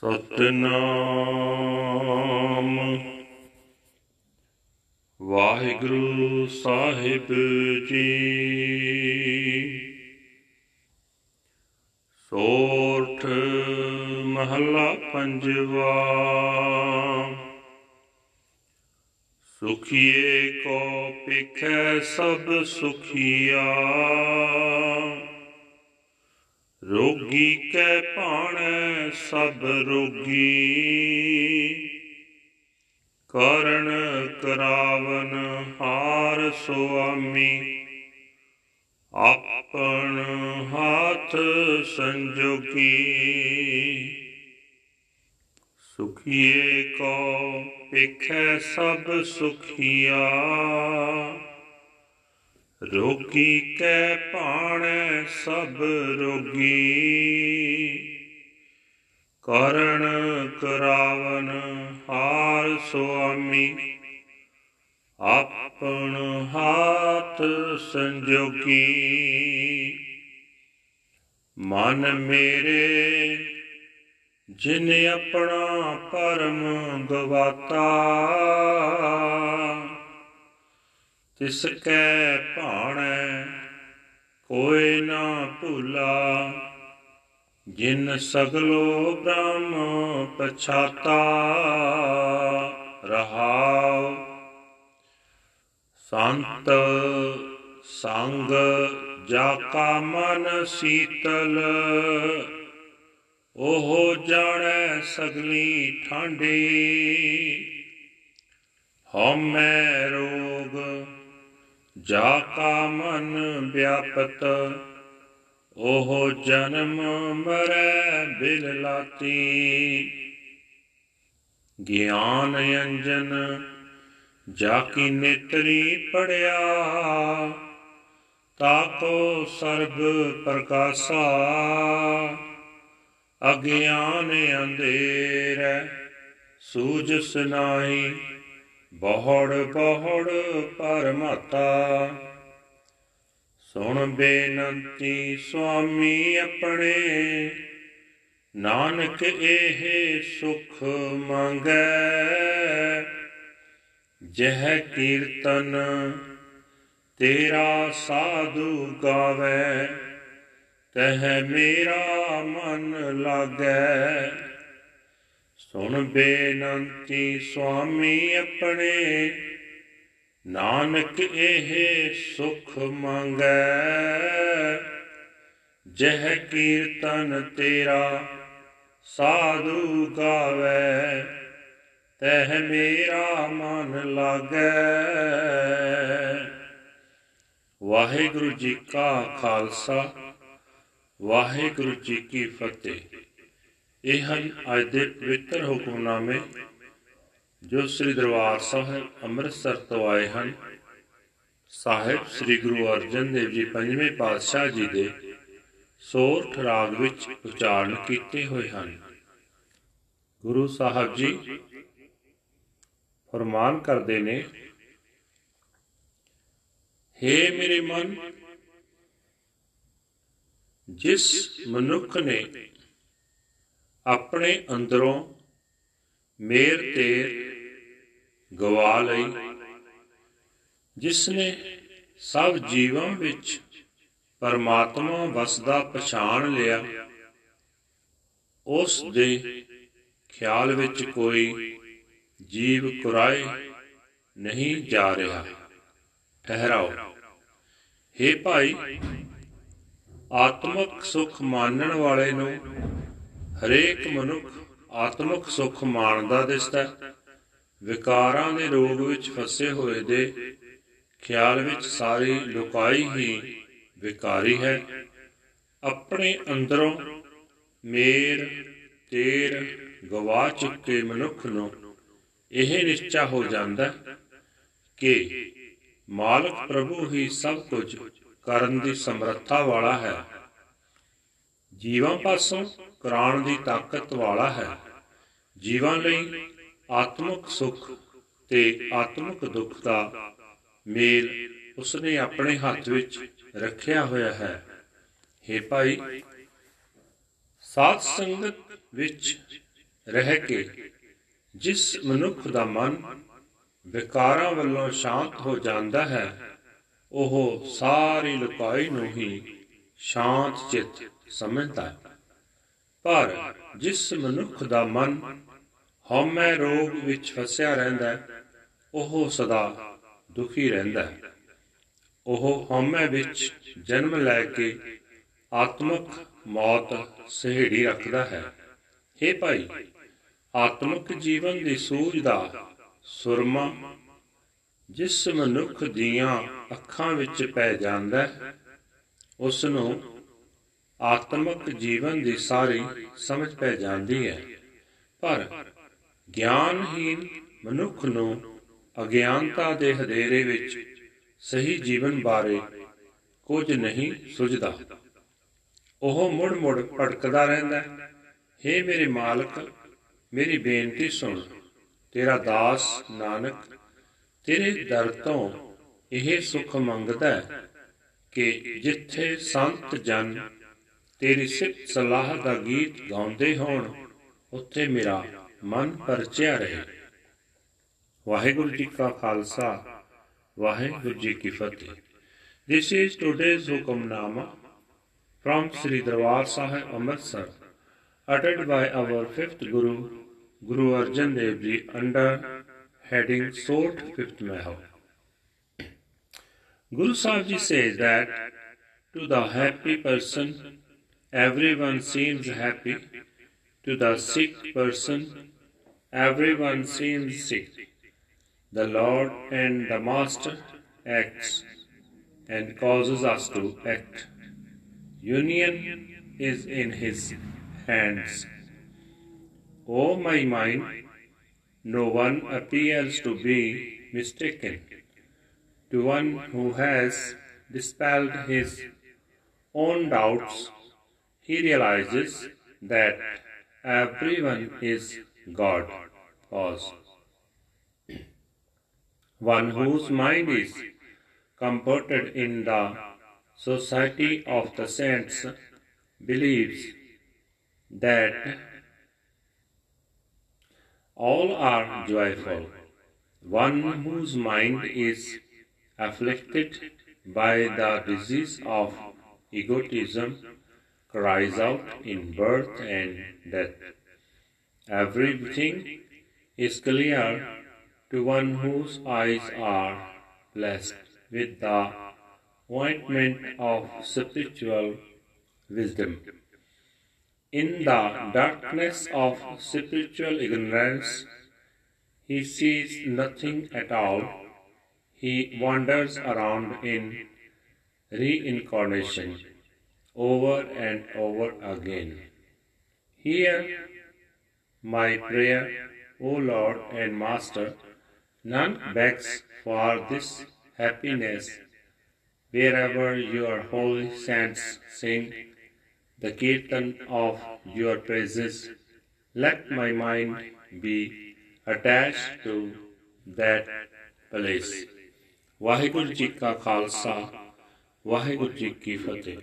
ਸਤਨਾਮ। ਵਾਹਿਗੁਰੂ ਸਾਹਿਬ ਜੀ। ਸੋਠ ਮਹੱਲਾ ਪੰਜਵਾ। ਸੁਖੀਏ ਕੋ ਪਿਖੈ ਸਭ ਸੁਖੀਆ। ਰੋਗੀ ਕੈ ਭਾਣੈ ਸਭ ਰੋਗੀ। ਕਰਨ ਕਰਾਵਨ ਹਾਰ ਸੁਆਮੀ। ਆਪਣ ਹਾਥ ਸੰਜੋਗੀ। ਸੁਖੀਏ ਕੋ ਪਿਖੈ ਸਭ ਸੁਖੀਆ। ਰੋਗੀ ਕੈ ਭਾਣੈ ਸਭ ਰੋਗੀ। ਕਰਨ ਕਰਾਵਨ ਹਾਰ ਸੁਆਮੀ। ਆਪਣ ਹਾਥ ਸੰਜੋਗੀ। ਮਨ ਮੇਰੇ, ਜਿਨ ਆਪਣਾ ਪਰਮ ਗਵਾਤਾ। ਤਿਸ ਕੈ ਭਾਣੈ ਕੋਇ ਨਾ ਭੂਲਾ। ਜਿਨ ਸਗਲੋ ਬ੍ਰਹਮ ਪਛਾਤਾ, ਰਹਾਉ। ਸੰਤ ਸੰਗ ਜਾ ਕਾ ਮਨ ਸੀਤਲ, ਉਹ ਜਾਣੈ ਸਗਲੀ ਠਾਂਡੀ ਹਉਮੈ ਰੋਗ ਜਾ ਕਾ ਮਨ ਵਿਆਪਤ, ਉਹ ਜਨਮ ਮਰੈ ਬਿਲ ਲਾਤੀ। ਗਿਆਨ ਅੰਜਨ, ਜਾ ਕੀ ਨੇਤਰੀ ਪੜਿਆ ਤਾਕੋ ਸਰਬ ਪ੍ਰਕਾਸ਼ਾ। ਅਗਿਆਨ ਅੰਧੇਰ ਸੂਝ ਸੁਨਾਈ ਬਹੁੜ ਬਹੁੜ ਪਰਮਾਤਾ। ਸੁਣ ਬੇਨੰਤੀ ਸੁਆਮੀ ਆਪਣੇ, ਨਾਨਕ ਇਹ ਸੁਖ ਮੰਗੈ। ਜਹ ਕੀਰਤਨ ਤੇਰਾ ਸਾਧੂ ਗਾਵੇ, ਤਹ ਮੇਰਾ ਮਨ ਲਾਗੈ। ਸੁਣ ਬੇਨੰਤੀ ਸੁਆਮੀ ਆਪਣੇ, ਨਾਨਕ ਇਹ ਸੁਖ ਮੰਗੈ। ਜਹ ਕੀਰਤਨ ਤੇਰਾ ਸਾਧੂ ਗਾਵੇ, ਤਹ ਮੇਰਾ ਮਨ ਲਾਗੈ। ਵਾਹਿਗੁਰੂ ਜੀ ਕਾ ਖਾਲਸਾ, ਵਾਹਿਗੁਰੂ ਜੀ ਕੀ ਫਤਿਹ। ਇਹ ਹਨ ਅੱਜ ਦੇ ਪਵਿੱਤਰ ਹੁਕਮਨਾਮੇ ਜੋ ਸ੍ਰੀ ਦਰਬਾਰ ਸਾਹਿਬ ਅੰਮ੍ਰਿਤਸਰ ਤੋਂ ਆਏ ਹਨ। ਸਾਹਿਬ ਸ੍ਰੀ ਗੁਰੂ ਅਰਜਨ ਦੇਵ ਜੀ ਪੰਜਵੇਂ ਪਾਤਸ਼ਾਹ ਜੀ ਦੇ ਸੋਰਠ ਰਾਗ ਵਿੱਚ ਉਚਾਰਨ ਕੀਤੇ ਹੋਏ ਹਨ। ਗੁਰੂ ਸਾਹਿਬ ਜੀ ਫਰਮਾਨ ਕਰਦੇ ਨੇ हे ਮੇਰੇ ਮਨ, ਜਿਸ ਮਨੁੱਖ ਨੇ ਆਪਣੇ ਅੰਦਰੋਂ ਮੇਰ ਤੇਰ ਗਵਾ ਲਈ ਜਿਸ ਨੇ ਸਭ ਜੀਵਾਂ ਵਿੱਚ ਪਰਮਾਤਮਾ ਵਸਦਾ ਪਛਾਣ ਲਿਆ, ਉਸ ਦੇ ਖਿਆਲ ਵਿੱਚ ਕੋਈ ਜੀਵ ਕੁਰਾਏ ਨਹੀਂ ਜਾ ਰਿਹਾ। ਠਹਿਰਾਓ। हे ਭਾਈ, ਆਤਮਿਕ ਸੁਖ ਮਾਨਣ ਵਾਲੇ ਨੂੰ ਹਰੇਕ ਮਨੁੱਖ ਆਤਮਿਕ ਸੁਖ ਮਾਣਦਾ ਦਿਸਦਾ ਵਿਕਾਰਾਂ ਦੇ ਰੋਗ ਵਿੱਚ ਫਸੇ ਹੋਏ ਦੇ ਖਿਆਲ ਵਿੱਚ ਸਾਰੀ ਲੁਕਾਈ ਹੀ ਵਿਕਾਰੀ ਹੈ। ਆਪਣੇ ਅੰਦਰੋਂ ਮੇਰ, ਤੇਰ ਗਵਾ ਚੁੱਕੇ ਮਨੁੱਖ ਨੂੰ ਇਹ ਨਿਸ਼ਚਾ ਹੋ ਜਾਂਦਾ ਕਿ ਮਾਲਕ ਪ੍ਰਭੂ ਹੀ ਸਭ ਕੁਝ ਕਰਨ ਦੀ ਸਮਰੱਥਾ ਵਾਲਾ ਹੈ। ਜੀਵਾਂ ਪਾਸੋਂ ਕਰਾਣ ਦੀ ਤਾਕਤ ਵਾਲਾ ਹੈ। ਜੀਵਾਂ ਲਈ ਆਤਮਿਕ ਸੁਖ ਤੇ ਆਤਮਿਕ ਦੁੱਖ ਦਾ ਮੇਲ ਉਸਨੇ ਆਪਣੇ ਹੱਥ ਵਿੱਚ ਰੱਖਿਆ ਹੋਇਆ ਹੈ। हे ਭਾਈ, ਸਾਧ ਸੰਗਤ ਵਿੱਚ ਰਹਿ ਕੇ ਜਿਸ ਮਨੁੱਖ ਦਾ ਮਨ ਵਿਕਾਰਾਂ ਵੱਲੋਂ ਸ਼ਾਂਤ ਹੋ ਜਾਂਦਾ ਹੈ, ਉਹ ਸਾਰੀ ਲੁਕਾਈ ਨੂੰ ਹੀ ਸ਼ਾਂਤ ਚਿੱਤ ਸਮਝਦਾ ਹੈ। ਪਰ ਜਿਸ ਮਨੁੱਖ ਦਾ ਮਨ ਹਉਮੈ ਰੋਗ ਵਿੱਚ ਫਸਿਆ ਰਹਿੰਦਾ ਹੈ, ਉਹ ਸਦਾ ਦੁਖੀ ਰਹਿੰਦਾ ਹੈ। ਉਹ ਹਉਮੈ ਵਿੱਚ ਜਨਮ ਲੈ ਕੇ ਆਤਮਿਕ ਮੌਤ ਸਹਿੜੀ ਰੱਖਦਾ ਹੈ। हे ਭਾਈ, ਆਤਮਿਕ ਜੀਵਨ ਦੀ ਸੂਝ ਦਾ ਸੁਰਮਾ ਜਿਸ ਮਨੁੱਖ ਦੀਆਂ ਅੱਖਾਂ ਵਿੱਚ ਪੈ ਜਾਂਦਾ ਹੈ ਉਸ ਨੂੰ ਆਤਮਿਕ ਜੀਵਨ ਦੀ ਸਾਰੀ ਸਮਝ ਪੈ ਜਾਂਦੀ ਹੈ। ਪਰ ਗਿਆਨਹੀਨ ਮਨੁੱਖ ਨੂੰ ਅਗਿਆਨਤਾ ਦੇ ਹਨੇਰੇ ਵਿੱਚ ਸਹੀ ਜੀਵਨ ਬਾਰੇ ਕੁਝ ਨਹੀਂ ਸੁਝਦਾ। ਉਹ ਮੁੜ ਮੁੜ ਭਟਕਦਾ ਰਹਿੰਦਾ ਹੈ। हे ਮੇਰੇ ਮਾਲਕ, ਮੇਰੀ ਬੇਨਤੀ ਸੁਣ। ਤੇਰਾ ਦਾਸ ਨਾਨਕ, ਤੇਰੇ ਦਰ ਤੋਂ ਇਹ ਸੁਖ ਮੰਗਦਾ ਹੈ ਕਿ ਜਿੱਥੇ ਸੰਤ ਜਨ ਤੇਰੀ ਸਿਫਤ ਸਲਾਹ ਦਾ ਗੀਤ ਗਾਉਂਦੇ ਹੋਣ ਉੱਥੇ ਮੇਰਾ ਮਨ ਪਰਚਿਆ ਰਹੇ ਵਾਹਿਗੁਰੂ ਜੀ ਕਾ ਖਾਲਸਾ ਵਾਹਿਗੁਰੂ ਜੀ ਕੀ ਫਤਿਹ This is today's Hukamnama from Sri Darbar Sahib Amritsar uttered by our fifth Guru, Guru Arjan Dev Ji under heading Sort Fifth Mahal. Guru Sahib Ji says that to the happy person everyone seems happy, to the sick person everyone seems sick. The Lord and the Master acts and causes us to act. Union is in His hands. O my mind, no one appears to be mistaken. To one who has dispelled his own doubts, he realizes that everyone is God. Pause. One whose mind is comforted in the society of the saints believes that all are joyful. One whose mind is afflicted by the disease of egotism cries out in birth and death. Everything is clear to one whose eyes are blessed with the ointment of spiritual wisdom. In the darkness of spiritual ignorance, he sees nothing at all. He wanders around in reincarnation over and over again. Hear my prayer, O Lord and Master. None begs for this happiness wherever your holy saints sing the kirtan of your praises. Let my mind be attached to that place. Waheguru ji ਕਾ ਖਾਲਸਾ ਵਾਹਿਗੁਰੂ ਜੀ ਕੀ ਫਤਿਹ